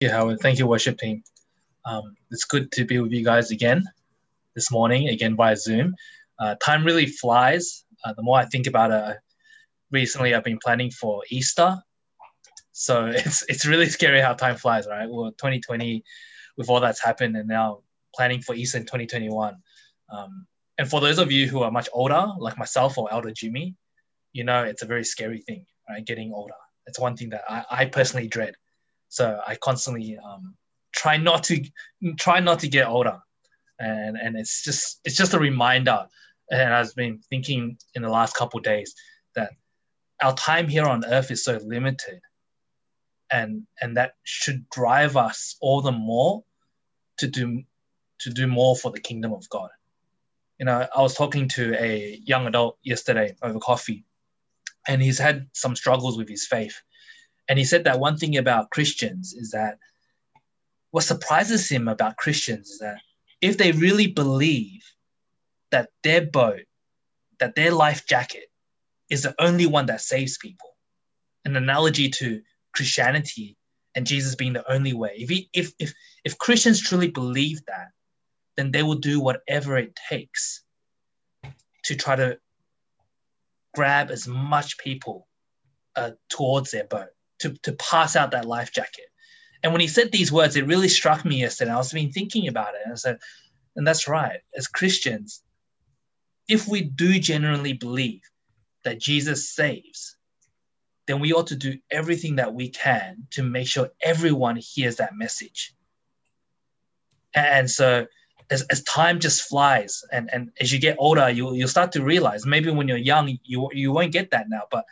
you, Howard. Thank you, worship team. Um, it's good to be with you guys again this morning, again via Zoom. Uh, time really flies. Uh, the more I think about it, recently I've been planning for Easter. So it's it's really scary how time flies, right? Well, 2020, with all that's happened, and now planning for Easter in 2021. Um, and for those of you who are much older, like myself or Elder Jimmy, you know it's a very scary thing, right? Getting older. It's one thing that I, I personally dread. So I constantly um, try not to try not to get older, and and it's just it's just a reminder. And I've been thinking in the last couple days that our time here on earth is so limited, and and that should drive us all the more to do to do more for the kingdom of God. You know, I was talking to a young adult yesterday over coffee, and he's had some struggles with his faith. And he said that one thing about Christians is that what surprises him about Christians is that if they really believe that their boat, that their life jacket is the only one that saves people, an analogy to Christianity and Jesus being the only way. If, he, if, if, if Christians truly believe that, then they will do whatever it takes to try to grab as much people uh, towards their boat to, to pass out that life jacket. And when he said these words, it really struck me yesterday. I was been thinking about it. And I said, and that's right. As Christians, if we do genuinely believe that Jesus saves, then we ought to do everything that we can to make sure everyone hears that message. And so as, as time just flies and, and as you get older, you, you'll start to realize maybe when you're young, you, you won't get that now, but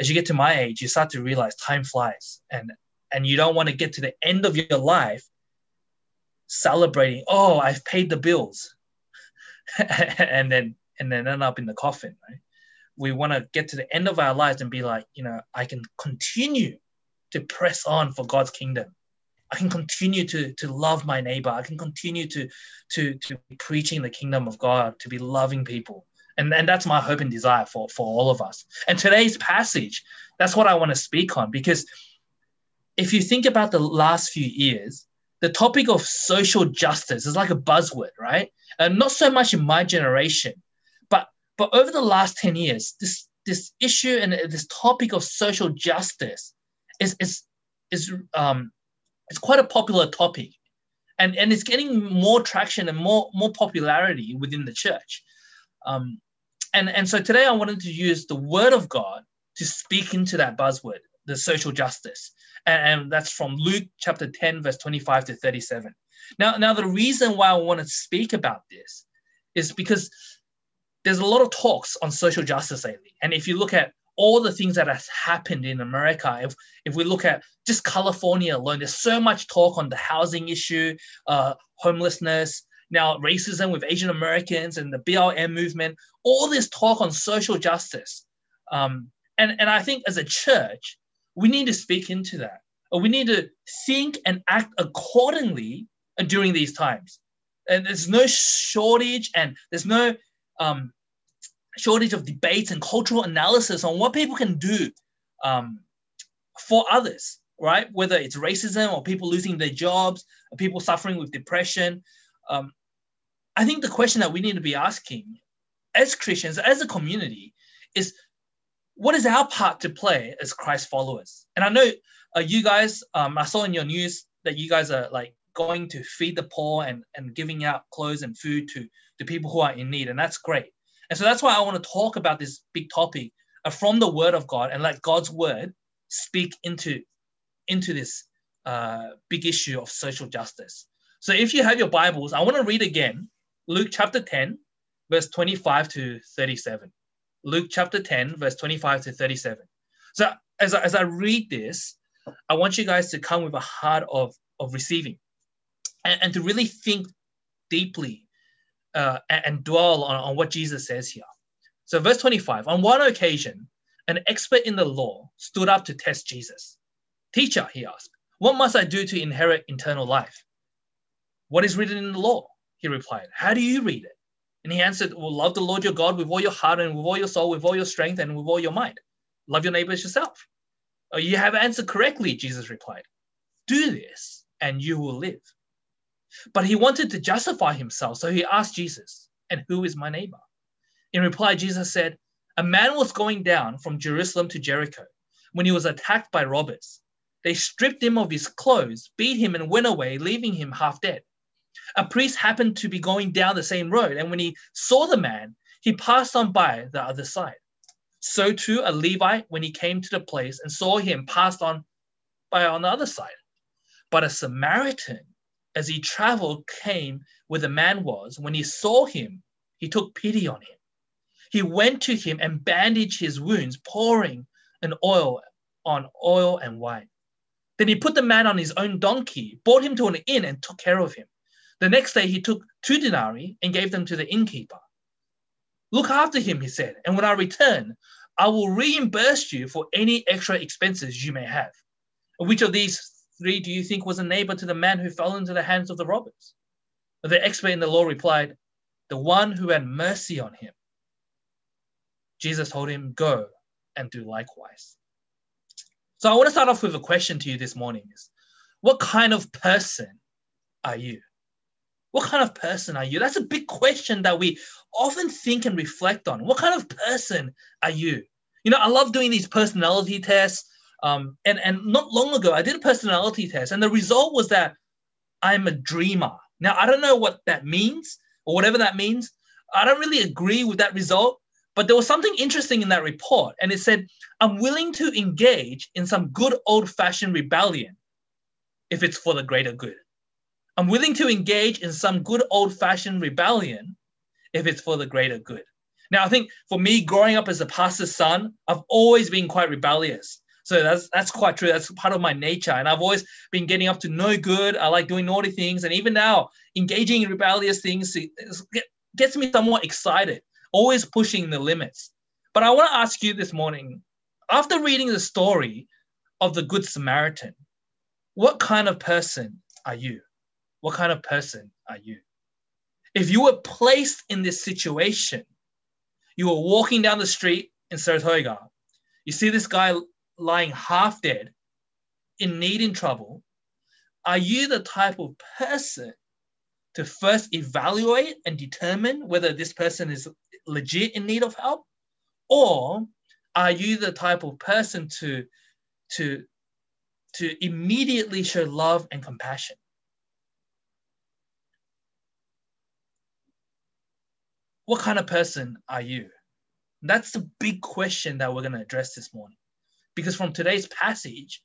as you get to my age, you start to realize time flies and and you don't want to get to the end of your life celebrating, oh, I've paid the bills. and then and then end up in the coffin, right? We want to get to the end of our lives and be like, you know, I can continue to press on for God's kingdom. I can continue to, to love my neighbor. I can continue to, to, to be preaching the kingdom of God, to be loving people. And, and that's my hope and desire for, for all of us. And today's passage, that's what I want to speak on because if you think about the last few years, the topic of social justice is like a buzzword, right? And not so much in my generation, but but over the last 10 years, this this issue and this topic of social justice is is is um it's quite a popular topic. And, and it's getting more traction and more, more popularity within the church. Um, and, and so today I wanted to use the word of God to speak into that buzzword, the social justice. And, and that's from Luke chapter 10, verse 25 to 37. Now, now the reason why I want to speak about this is because there's a lot of talks on social justice lately. And if you look at all the things that has happened in America, if, if we look at just California alone, there's so much talk on the housing issue, uh, homelessness, now racism with Asian Americans and the BLM movement, all this talk on social justice. Um, and, and I think as a church, we need to speak into that. We need to think and act accordingly during these times. And there's no shortage and there's no um, shortage of debates and cultural analysis on what people can do um, for others, right? Whether it's racism or people losing their jobs, people suffering with depression, um, I think the question that we need to be asking as Christians, as a community, is what is our part to play as Christ followers? And I know uh, you guys, um, I saw in your news that you guys are like going to feed the poor and, and giving out clothes and food to, to people who are in need. And that's great. And so that's why I want to talk about this big topic uh, from the word of God and let God's word speak into, into this uh, big issue of social justice. So if you have your Bibles, I want to read again Luke chapter 10, verse 25 to 37. Luke chapter 10, verse 25 to 37. So as I, as I read this, I want you guys to come with a heart of, of receiving and, and to really think deeply uh, and, and, dwell on, on what Jesus says here. So, verse 25 On one occasion, an expert in the law stood up to test Jesus. Teacher, he asked, what must I do to inherit eternal life? What is written in the law? He replied, How do you read it? And he answered, Well, love the Lord your God with all your heart and with all your soul, with all your strength, and with all your mind. Love your neighbor as yourself. Oh, you have answered correctly, Jesus replied. Do this, and you will live. But he wanted to justify himself, so he asked Jesus, And who is my neighbor? In reply, Jesus said, A man was going down from Jerusalem to Jericho when he was attacked by robbers. They stripped him of his clothes, beat him, and went away, leaving him half dead. A priest happened to be going down the same road, and when he saw the man, he passed on by the other side. So too, a Levite, when he came to the place and saw him, passed on by on the other side. But a Samaritan, as he traveled, came where the man was. When he saw him, he took pity on him. He went to him and bandaged his wounds, pouring an oil on oil and wine. Then he put the man on his own donkey, brought him to an inn, and took care of him. The next day he took two denarii and gave them to the innkeeper. Look after him, he said, and when I return, I will reimburse you for any extra expenses you may have. Which of these three do you think was a neighbor to the man who fell into the hands of the robbers? The expert in the law replied, The one who had mercy on him. Jesus told him, Go and do likewise. So I want to start off with a question to you this morning is what kind of person are you? What kind of person are you? That's a big question that we often think and reflect on. What kind of person are you? You know, I love doing these personality tests. Um, and, and not long ago, I did a personality test, and the result was that I'm a dreamer. Now, I don't know what that means or whatever that means. I don't really agree with that result, but there was something interesting in that report. And it said, I'm willing to engage in some good old fashioned rebellion if it's for the greater good. I'm willing to engage in some good old fashioned rebellion if it's for the greater good. Now, I think for me, growing up as a pastor's son, I've always been quite rebellious. So that's that's quite true. That's part of my nature, and I've always been getting up to no good. I like doing naughty things, and even now, engaging in rebellious things gets me somewhat excited. Always pushing the limits. But I want to ask you this morning, after reading the story of the Good Samaritan, what kind of person are you? What kind of person are you? If you were placed in this situation, you were walking down the street in Saratoga, you see this guy lying half dead, in need, in trouble, are you the type of person to first evaluate and determine whether this person is legit in need of help? Or are you the type of person to, to, to immediately show love and compassion? What kind of person are you? That's the big question that we're going to address this morning. Because from today's passage,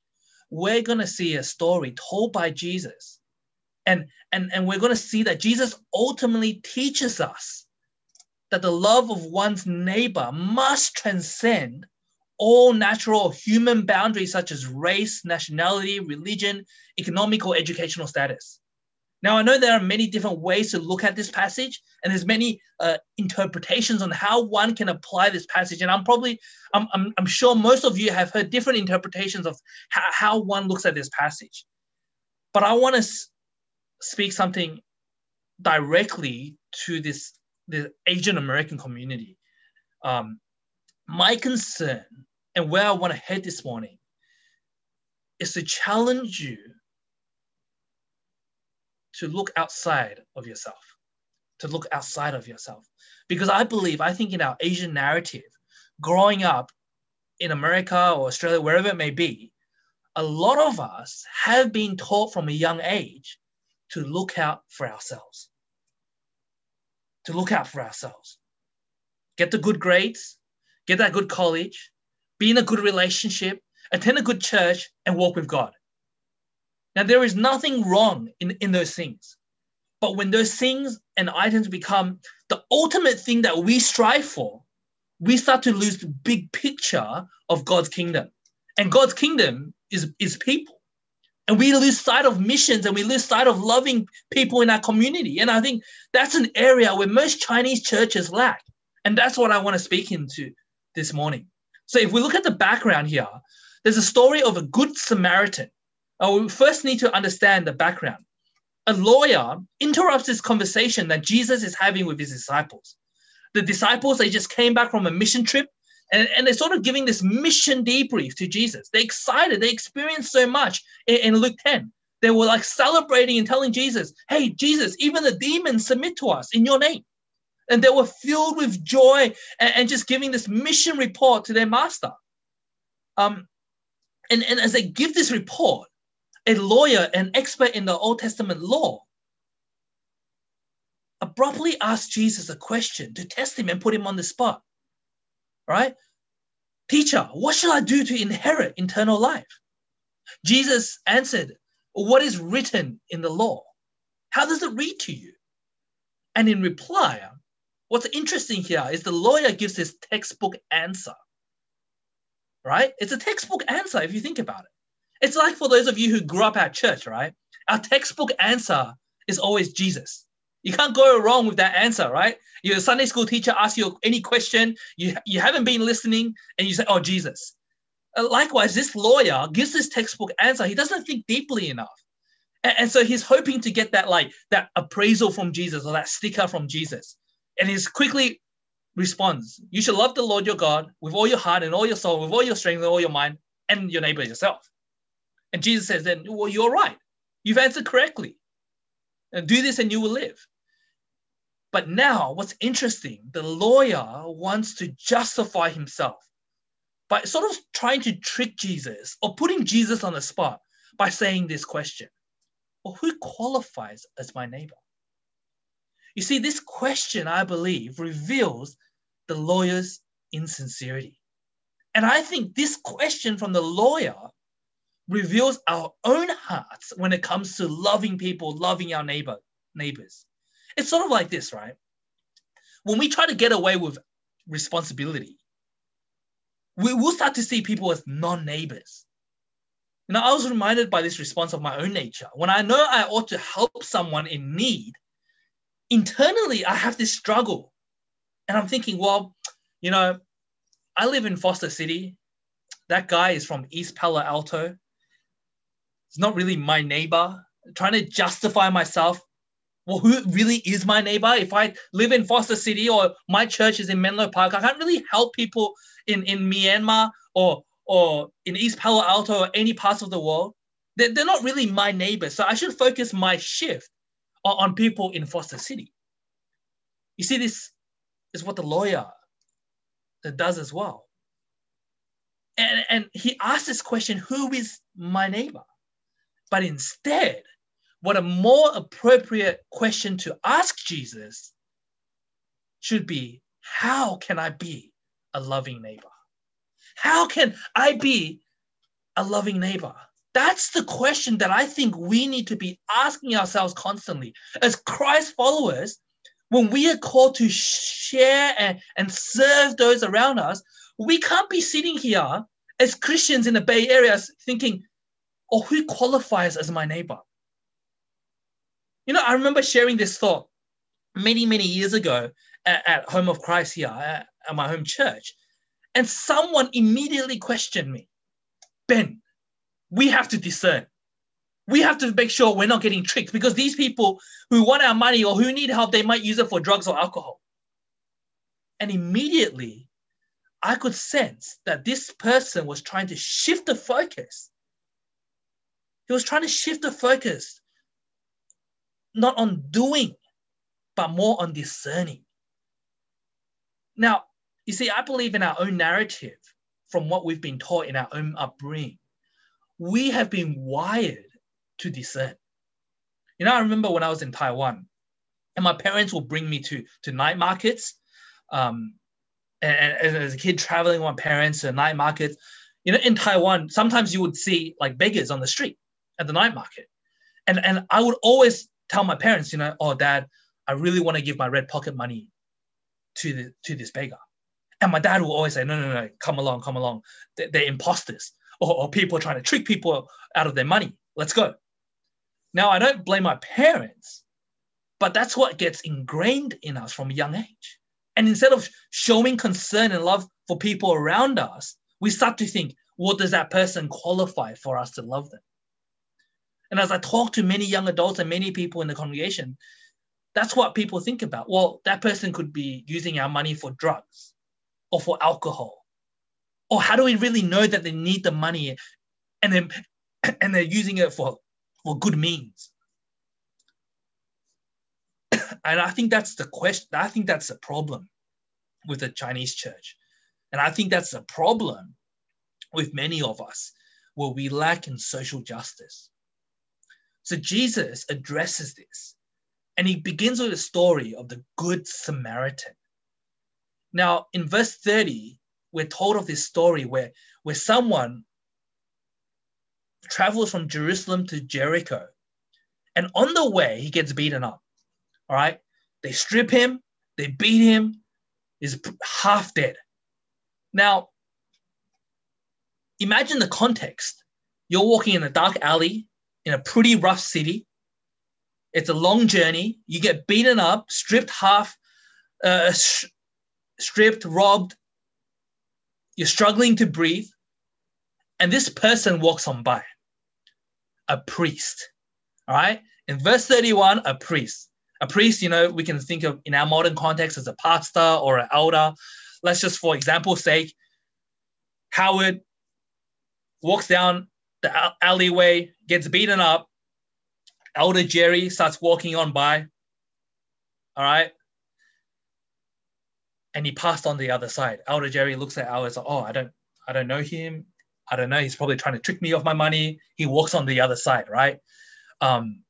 we're going to see a story told by Jesus. And, and, and we're going to see that Jesus ultimately teaches us that the love of one's neighbor must transcend all natural human boundaries such as race, nationality, religion, economic, or educational status. Now, I know there are many different ways to look at this passage, and there's many uh, interpretations on how one can apply this passage. And I'm probably, I'm, I'm, I'm sure most of you have heard different interpretations of how, how one looks at this passage. But I want to s- speak something directly to this the Asian American community. Um, my concern and where I want to head this morning is to challenge you to look outside of yourself, to look outside of yourself. Because I believe, I think in our Asian narrative, growing up in America or Australia, wherever it may be, a lot of us have been taught from a young age to look out for ourselves. To look out for ourselves. Get the good grades, get that good college, be in a good relationship, attend a good church, and walk with God. Now, there is nothing wrong in, in those things. But when those things and items become the ultimate thing that we strive for, we start to lose the big picture of God's kingdom. And God's kingdom is, is people. And we lose sight of missions and we lose sight of loving people in our community. And I think that's an area where most Chinese churches lack. And that's what I want to speak into this morning. So if we look at the background here, there's a story of a good Samaritan uh, we first need to understand the background. A lawyer interrupts this conversation that Jesus is having with his disciples. The disciples, they just came back from a mission trip and, and they're sort of giving this mission debrief to Jesus. They're excited. They experienced so much in, in Luke 10. They were like celebrating and telling Jesus, Hey, Jesus, even the demons submit to us in your name. And they were filled with joy and, and just giving this mission report to their master. Um, and, and as they give this report, a lawyer, an expert in the Old Testament law, abruptly asked Jesus a question to test him and put him on the spot. Right? Teacher, what shall I do to inherit eternal life? Jesus answered, What is written in the law? How does it read to you? And in reply, what's interesting here is the lawyer gives his textbook answer. Right? It's a textbook answer if you think about it. It's like for those of you who grew up at church, right? Our textbook answer is always Jesus. You can't go wrong with that answer, right? Your Sunday school teacher asks you any question, you, you haven't been listening, and you say, Oh, Jesus. Uh, likewise, this lawyer gives this textbook answer. He doesn't think deeply enough. And, and so he's hoping to get that like that appraisal from Jesus or that sticker from Jesus. And he's quickly responds, You should love the Lord your God with all your heart and all your soul, with all your strength and all your mind, and your neighbor yourself. And Jesus says, then, well, you're right. You've answered correctly. And do this and you will live. But now, what's interesting, the lawyer wants to justify himself by sort of trying to trick Jesus or putting Jesus on the spot by saying this question Well, who qualifies as my neighbor? You see, this question, I believe, reveals the lawyer's insincerity. And I think this question from the lawyer reveals our own hearts when it comes to loving people, loving our neighbor, neighbors. It's sort of like this, right? When we try to get away with responsibility, we will start to see people as non-neighbors. You know, I was reminded by this response of my own nature. When I know I ought to help someone in need, internally I have this struggle. And I'm thinking, well, you know, I live in Foster City. That guy is from East Palo Alto it's not really my neighbor. trying to justify myself. Well, who really is my neighbor? If I live in Foster City or my church is in Menlo Park, I can't really help people in, in Myanmar or or in East Palo Alto or any parts of the world. They're, they're not really my neighbors. So I should focus my shift on, on people in Foster City. You see, this is what the lawyer does as well. And, and he asks this question who is my neighbor? But instead, what a more appropriate question to ask Jesus should be how can I be a loving neighbor? How can I be a loving neighbor? That's the question that I think we need to be asking ourselves constantly. As Christ followers, when we are called to share and, and serve those around us, we can't be sitting here as Christians in the Bay Area thinking, or who qualifies as my neighbor? You know, I remember sharing this thought many, many years ago at, at Home of Christ here at, at my home church. And someone immediately questioned me Ben, we have to discern. We have to make sure we're not getting tricked because these people who want our money or who need help, they might use it for drugs or alcohol. And immediately, I could sense that this person was trying to shift the focus he was trying to shift the focus, not on doing, but more on discerning. Now, you see, I believe in our own narrative from what we've been taught in our own upbringing. We have been wired to discern. You know, I remember when I was in Taiwan, and my parents would bring me to, to night markets. Um, and, and as a kid traveling with my parents to night markets, you know, in Taiwan, sometimes you would see like beggars on the street at the night market. And, and I would always tell my parents, you know, oh, dad, I really want to give my red pocket money to, the, to this beggar. And my dad will always say, no, no, no, come along, come along. They're, they're imposters or, or people trying to trick people out of their money. Let's go. Now, I don't blame my parents, but that's what gets ingrained in us from a young age. And instead of showing concern and love for people around us, we start to think, what does that person qualify for us to love them? And as I talk to many young adults and many people in the congregation, that's what people think about. Well, that person could be using our money for drugs or for alcohol. Or how do we really know that they need the money and then and they're using it for for good means. and I think that's the question. I think that's the problem with the Chinese church. And I think that's a problem with many of us where we lack in social justice. So Jesus addresses this and he begins with a story of the Good Samaritan. Now, in verse 30, we're told of this story where, where someone travels from Jerusalem to Jericho. And on the way, he gets beaten up. All right. They strip him, they beat him, he's half dead. Now, imagine the context. You're walking in a dark alley in a pretty rough city. It's a long journey. You get beaten up, stripped half, uh, sh- stripped, robbed. You're struggling to breathe. And this person walks on by a priest. All right. In verse 31, a priest. A priest, you know, we can think of in our modern context as a pastor or an elder. Let's just, for example's sake, Howard walks down the alleyway, gets beaten up. Elder Jerry starts walking on by. All right. And he passed on the other side. Elder Jerry looks at Howard, like, oh, I don't, I don't know him. I don't know. He's probably trying to trick me of my money. He walks on the other side, right? Um,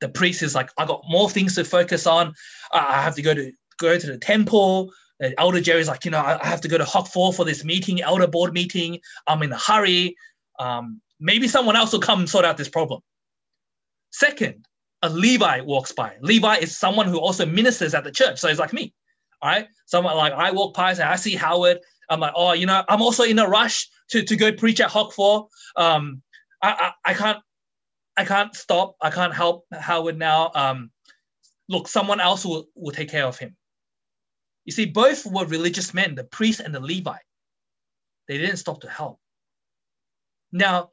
the priest is like, I got more things to focus on. I have to go to go to the temple. The elder Jerry's like, you know, I have to go to Hock Four for this meeting, elder board meeting. I'm in a hurry. Um, maybe someone else will come sort out this problem. Second, a Levi walks by. Levi is someone who also ministers at the church. So he's like me. All right. Someone like I walk by and I see Howard. I'm like, oh, you know, I'm also in a rush to, to go preach at Hock Four. Um, I, I, I can't I can't stop. I can't help Howard now. Um, look, someone else will, will take care of him. You see, both were religious men, the priest and the Levite. They didn't stop to help. Now,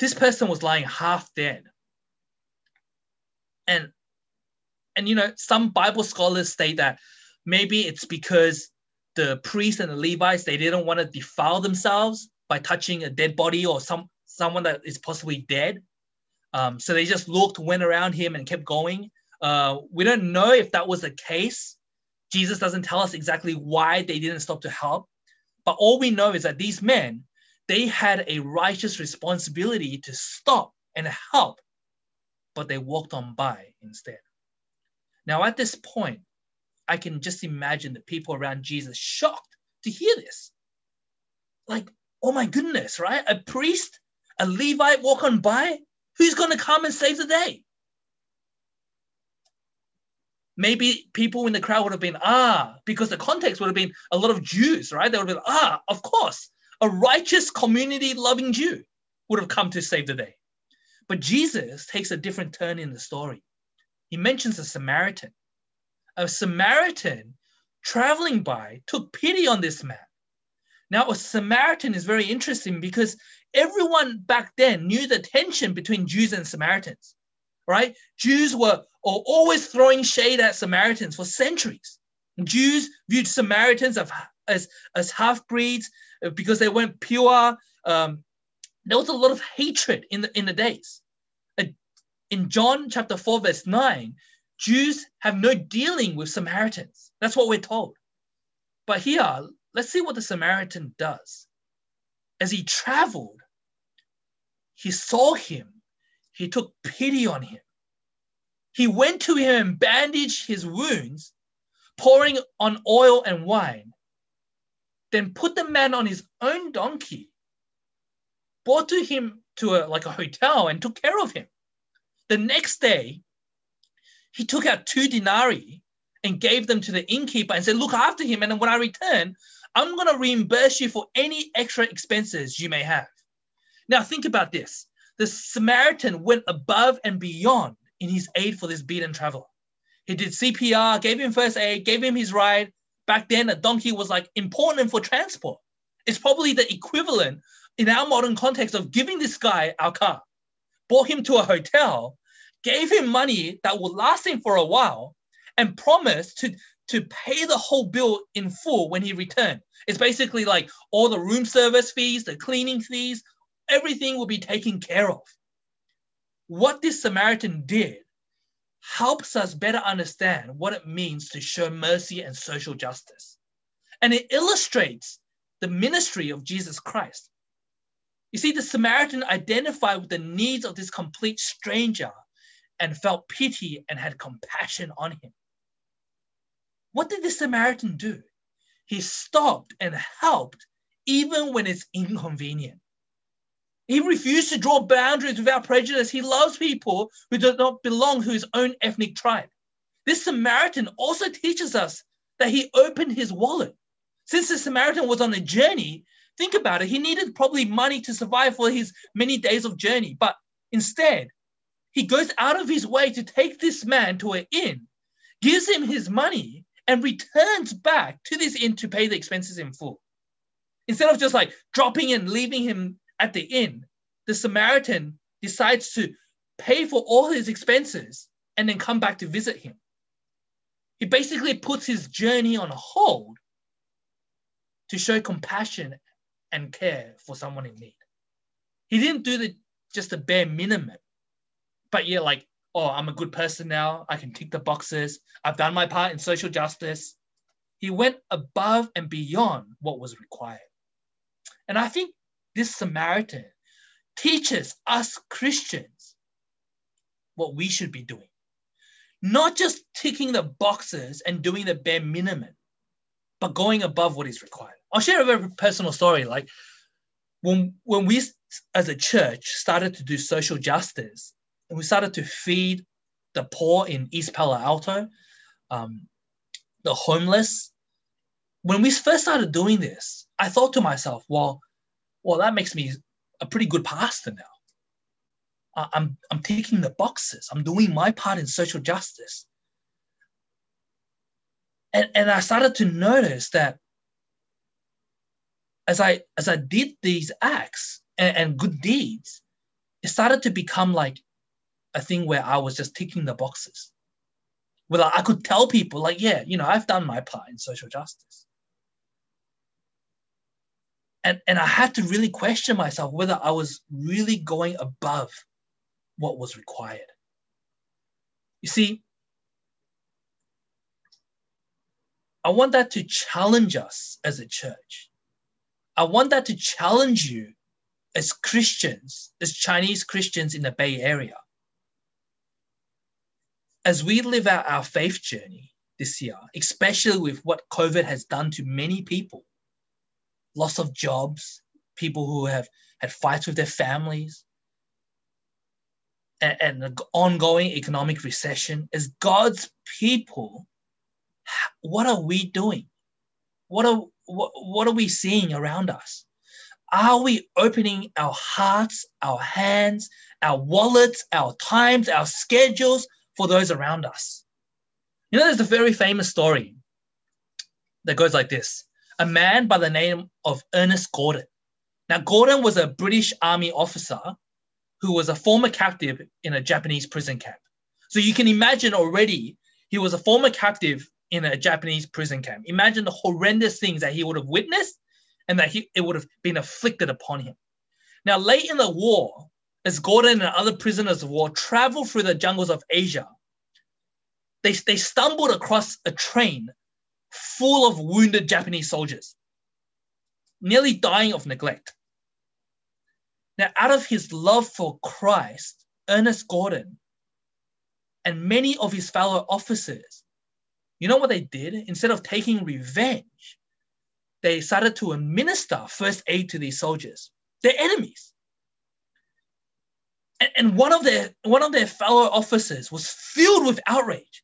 this person was lying half dead. And and you know, some Bible scholars state that maybe it's because the priests and the Levites they didn't want to defile themselves by touching a dead body or some someone that is possibly dead. Um, so they just looked, went around him, and kept going. Uh, we don't know if that was the case. Jesus doesn't tell us exactly why they didn't stop to help. But all we know is that these men, they had a righteous responsibility to stop and help, but they walked on by instead. Now, at this point, I can just imagine the people around Jesus shocked to hear this. Like, oh my goodness, right? A priest, a Levite walk on by? Who's going to come and save the day? Maybe people in the crowd would have been, ah, because the context would have been a lot of Jews, right? They would have been, ah, of course, a righteous community loving Jew would have come to save the day. But Jesus takes a different turn in the story. He mentions a Samaritan a Samaritan traveling by took pity on this man. Now, a Samaritan is very interesting because everyone back then knew the tension between Jews and Samaritans, right? Jews were always throwing shade at Samaritans for centuries. Jews viewed Samaritans as, as half breeds uh, because they weren't pure. Um, there was a lot of hatred in the, in the days. In John chapter 4, verse 9, Jews have no dealing with Samaritans. That's what we're told. But here, let's see what the Samaritan does. As he traveled, he saw him, he took pity on him. He went to him and bandaged his wounds, pouring on oil and wine. Then put the man on his own donkey, brought to him to a, like a hotel and took care of him. The next day, he took out two denarii and gave them to the innkeeper and said, Look after him. And then when I return, I'm going to reimburse you for any extra expenses you may have. Now, think about this the Samaritan went above and beyond in his aid for this beaten traveler. He did CPR, gave him first aid, gave him his ride. Back then, a donkey was like important for transport. It's probably the equivalent in our modern context of giving this guy our car, brought him to a hotel, gave him money that would last him for a while, and promised to, to pay the whole bill in full when he returned. It's basically like all the room service fees, the cleaning fees, everything will be taken care of. What this Samaritan did helps us better understand what it means to show mercy and social justice. And it illustrates the ministry of Jesus Christ. You see, the Samaritan identified with the needs of this complete stranger and felt pity and had compassion on him. What did the Samaritan do? He stopped and helped even when it's inconvenient. He refused to draw boundaries without prejudice. He loves people who do not belong to his own ethnic tribe. This Samaritan also teaches us that he opened his wallet. Since the Samaritan was on a journey, think about it, he needed probably money to survive for his many days of journey. But instead, he goes out of his way to take this man to an inn, gives him his money, and returns back to this inn to pay the expenses in full. Instead of just like dropping and leaving him at the inn, the Samaritan decides to pay for all his expenses and then come back to visit him. He basically puts his journey on hold to show compassion and care for someone in need. He didn't do the just the bare minimum, but yeah, like oh, I'm a good person now. I can tick the boxes. I've done my part in social justice. He went above and beyond what was required. And I think this Samaritan teaches us Christians what we should be doing. Not just ticking the boxes and doing the bare minimum, but going above what is required. I'll share a very personal story. Like when, when we as a church started to do social justice, and we started to feed the poor in East Palo Alto, um, the homeless. When we first started doing this, I thought to myself, well, well, that makes me a pretty good pastor now. I'm, I'm ticking the boxes. I'm doing my part in social justice. And, and I started to notice that as I as I did these acts and, and good deeds, it started to become like a thing where I was just ticking the boxes. Well, I could tell people, like, yeah, you know, I've done my part in social justice. And, and I had to really question myself whether I was really going above what was required. You see, I want that to challenge us as a church. I want that to challenge you as Christians, as Chinese Christians in the Bay Area as we live out our faith journey this year, especially with what COVID has done to many people loss of jobs, people who have had fights with their families, and, and the ongoing economic recession, as God's people, what are we doing? What are what, what are we seeing around us? Are we opening our hearts, our hands, our wallets, our times, our schedules for those around us. You know, there's a very famous story that goes like this a man by the name of Ernest Gordon. Now, Gordon was a British Army officer who was a former captive in a Japanese prison camp. So you can imagine already he was a former captive in a Japanese prison camp. Imagine the horrendous things that he would have witnessed and that he, it would have been afflicted upon him. Now, late in the war, as Gordon and other prisoners of war traveled through the jungles of Asia, they, they stumbled across a train full of wounded Japanese soldiers, nearly dying of neglect. Now, out of his love for Christ, Ernest Gordon and many of his fellow officers, you know what they did? Instead of taking revenge, they started to administer first aid to these soldiers, their enemies and, and one of their one of their fellow officers was filled with outrage.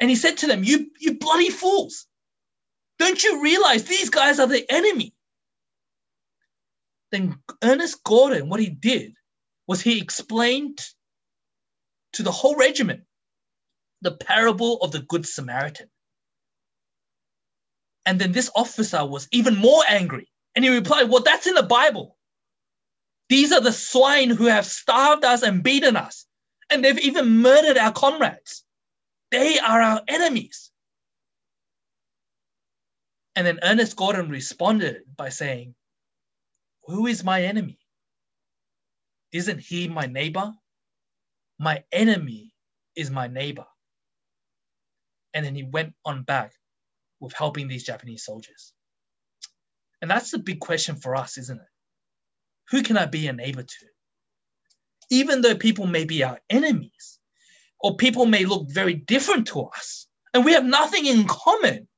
And he said to them, You you bloody fools! Don't you realize these guys are the enemy? Then Ernest Gordon, what he did was he explained to the whole regiment the parable of the Good Samaritan. And then this officer was even more angry. And he replied, Well, that's in the Bible. These are the swine who have starved us and beaten us, and they've even murdered our comrades. They are our enemies. And then Ernest Gordon responded by saying, Who is my enemy? Isn't he my neighbor? My enemy is my neighbor. And then he went on back with helping these Japanese soldiers. And that's the big question for us, isn't it? Who can I be a neighbor to? Even though people may be our enemies, or people may look very different to us, and we have nothing in common,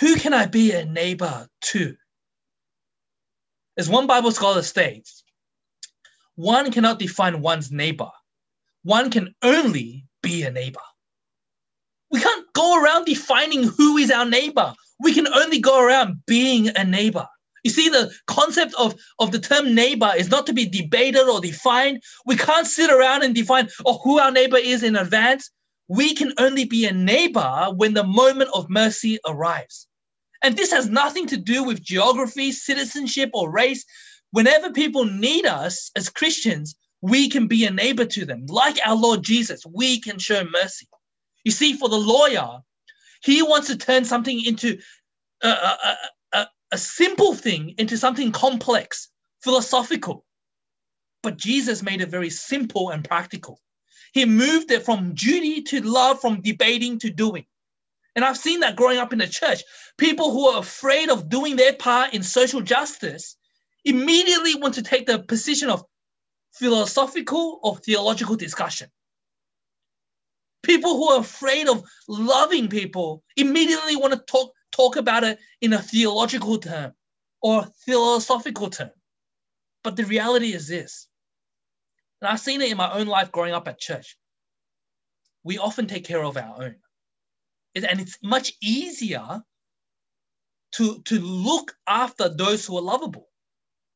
who can I be a neighbor to? As one Bible scholar states, one cannot define one's neighbor. One can only be a neighbor. We can't go around defining who is our neighbor. We can only go around being a neighbor. You see, the concept of, of the term neighbor is not to be debated or defined. We can't sit around and define oh, who our neighbor is in advance. We can only be a neighbor when the moment of mercy arrives. And this has nothing to do with geography, citizenship, or race. Whenever people need us as Christians, we can be a neighbor to them. Like our Lord Jesus, we can show mercy. You see, for the lawyer, he wants to turn something into a, a, a, simple thing into something complex, philosophical. But Jesus made it very simple and practical. He moved it from duty to love, from debating to doing. And I've seen that growing up in the church. People who are afraid of doing their part in social justice immediately want to take the position of philosophical or theological discussion. People who are afraid of loving people immediately want to talk, talk about it in a theological term or philosophical term. But the reality is this, and I've seen it in my own life growing up at church. We often take care of our own and it's much easier to, to look after those who are lovable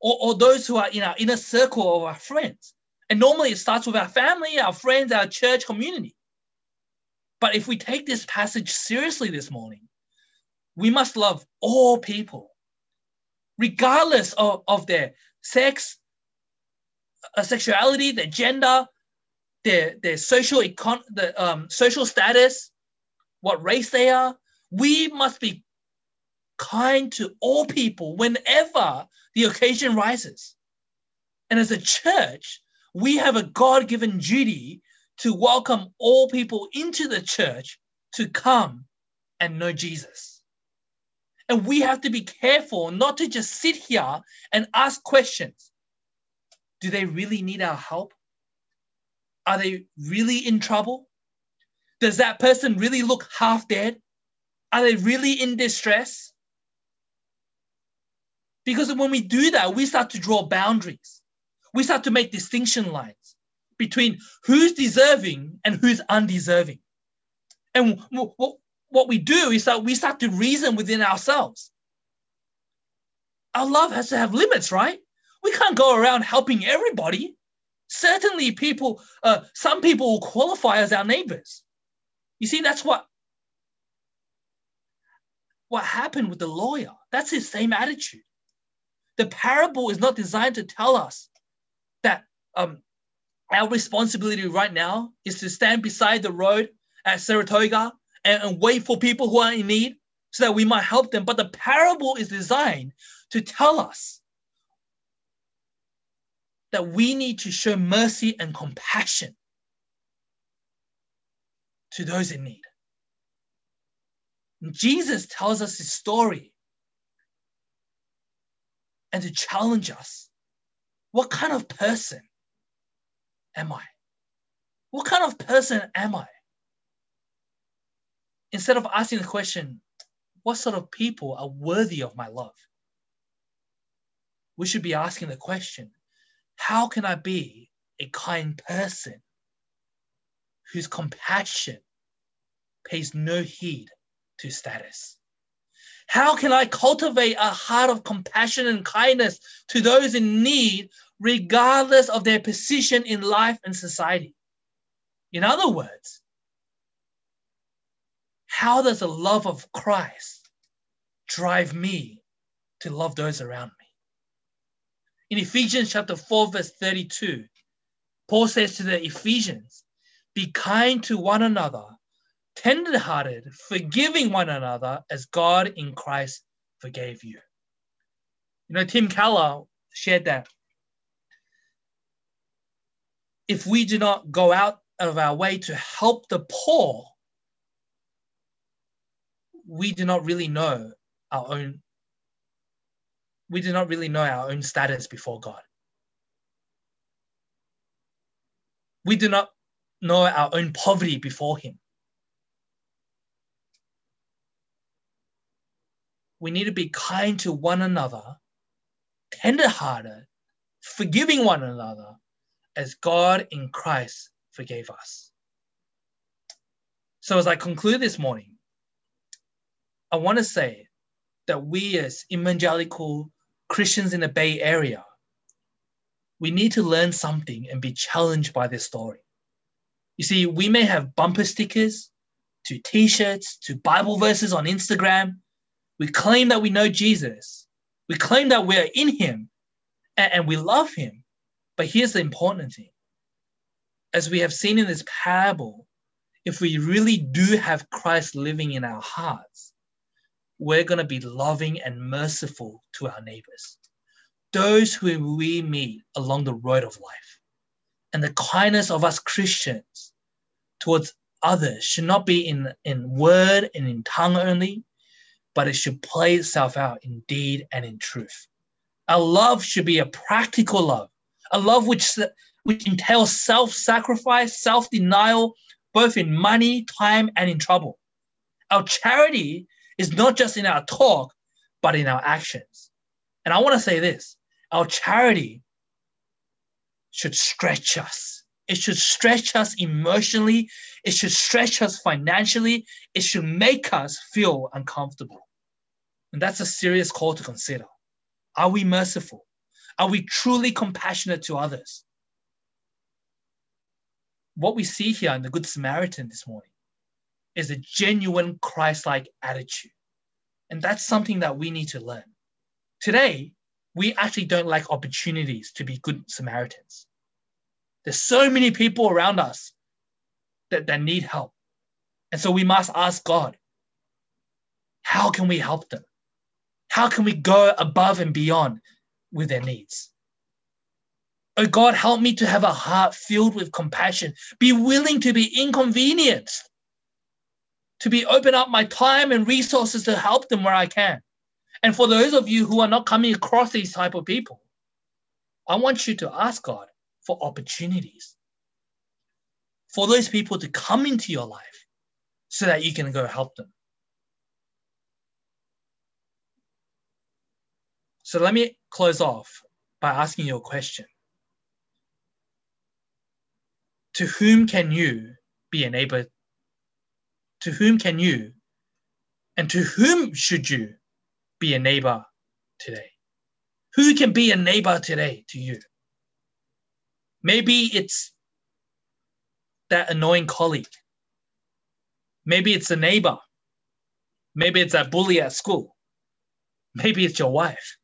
or, or those who are in our inner circle of our friends. And normally it starts with our family, our friends, our church community. But if we take this passage seriously this morning, we must love all people, regardless of, of their sex, uh, sexuality, their gender, their, their social, econ- the, um, social status, what race they are. We must be kind to all people whenever the occasion rises. And as a church, we have a God given duty to welcome all people into the church to come and know Jesus. And we have to be careful not to just sit here and ask questions. Do they really need our help? Are they really in trouble? Does that person really look half dead? Are they really in distress? Because when we do that, we start to draw boundaries. We start to make distinction lines between who's deserving and who's undeserving. And what we do is that we start to reason within ourselves. Our love has to have limits, right? We can't go around helping everybody. Certainly, people, uh, some people will qualify as our neighbors. You see, that's what what happened with the lawyer. That's his same attitude. The parable is not designed to tell us that um, our responsibility right now is to stand beside the road at Saratoga and, and wait for people who are in need so that we might help them. But the parable is designed to tell us that we need to show mercy and compassion to those in need. Jesus tells us his story and to challenge us. What kind of person am I? What kind of person am I? Instead of asking the question, what sort of people are worthy of my love? We should be asking the question, how can I be a kind person whose compassion pays no heed to status? How can I cultivate a heart of compassion and kindness to those in need, regardless of their position in life and society? In other words, how does the love of Christ drive me to love those around me? In Ephesians chapter 4, verse 32, Paul says to the Ephesians, be kind to one another, tenderhearted, forgiving one another as God in Christ forgave you. You know, Tim Keller shared that if we do not go out of our way to help the poor, we do not really know our own we do not really know our own status before God. We do not know our own poverty before Him. We need to be kind to one another, tenderhearted, forgiving one another, as God in Christ forgave us. So, as I conclude this morning, I want to say that we as evangelical Christians in the Bay Area, we need to learn something and be challenged by this story. You see, we may have bumper stickers to t shirts to Bible verses on Instagram. We claim that we know Jesus. We claim that we're in Him and, and we love Him. But here's the important thing as we have seen in this parable, if we really do have Christ living in our hearts, we're going to be loving and merciful to our neighbors, those who we meet along the road of life. And the kindness of us Christians towards others should not be in, in word and in tongue only, but it should play itself out in deed and in truth. Our love should be a practical love, a love which, which entails self sacrifice, self denial, both in money, time, and in trouble. Our charity is not just in our talk, but in our actions. And I want to say this our charity should stretch us. It should stretch us emotionally. It should stretch us financially. It should make us feel uncomfortable. And that's a serious call to consider. Are we merciful? Are we truly compassionate to others? What we see here in the Good Samaritan this morning is a genuine Christ like attitude. And that's something that we need to learn. Today, we actually don't like opportunities to be good Samaritans. There's so many people around us that, that need help. And so we must ask God, how can we help them? How can we go above and beyond with their needs? Oh God, help me to have a heart filled with compassion, be willing to be inconvenienced to be open up my time and resources to help them where I can. And for those of you who are not coming across these type of people, I want you to ask God for opportunities for those people to come into your life so that you can go help them. So let me close off by asking you a question. To whom can you be a neighbor to whom can you and to whom should you be a neighbor today? Who can be a neighbor today to you? Maybe it's that annoying colleague. Maybe it's a neighbor. Maybe it's that bully at school. Maybe it's your wife.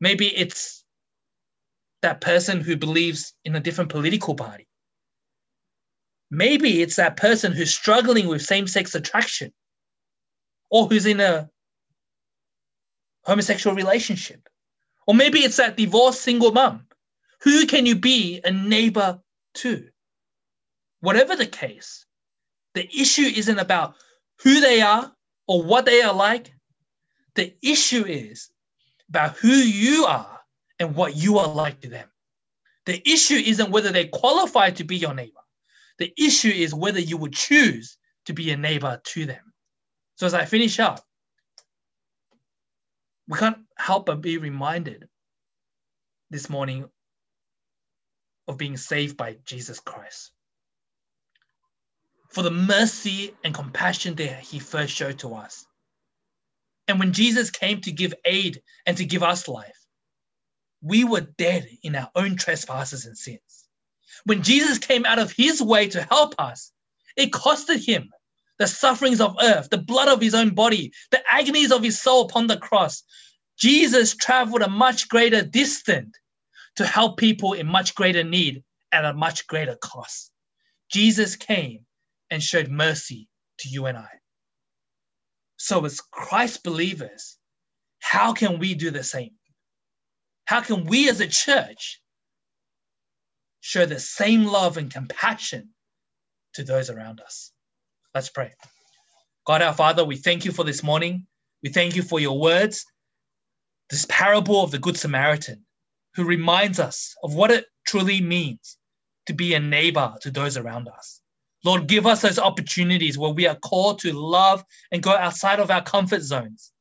Maybe it's that person who believes in a different political party. Maybe it's that person who's struggling with same sex attraction or who's in a homosexual relationship. Or maybe it's that divorced single mom. Who can you be a neighbor to? Whatever the case, the issue isn't about who they are or what they are like. The issue is about who you are and what you are like to them. The issue isn't whether they qualify to be your neighbor. The issue is whether you would choose to be a neighbor to them. So as I finish up, we can't help but be reminded this morning of being saved by Jesus Christ. For the mercy and compassion that he first showed to us. And when Jesus came to give aid and to give us life, we were dead in our own trespasses and sins. When Jesus came out of his way to help us, it costed him the sufferings of earth, the blood of his own body, the agonies of his soul upon the cross. Jesus traveled a much greater distance to help people in much greater need at a much greater cost. Jesus came and showed mercy to you and I. So, as Christ believers, how can we do the same? How can we as a church show the same love and compassion to those around us. Let's pray. God our Father, we thank you for this morning. We thank you for your words, this parable of the Good Samaritan, who reminds us of what it truly means to be a neighbor to those around us. Lord, give us those opportunities where we are called to love and go outside of our comfort zones,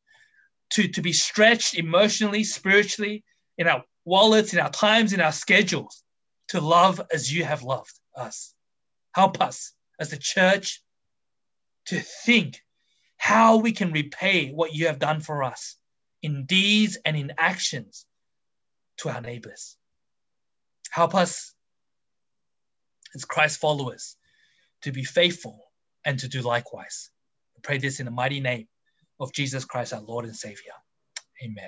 to, to be stretched emotionally, spiritually, in our wallets, in our times, in our schedules, to love as you have loved us. Help us as the church to think how we can repay what you have done for us in deeds and in actions to our neighbors. Help us as Christ followers to be faithful and to do likewise. I pray this in the mighty name of Jesus Christ, our Lord and Savior. Amen.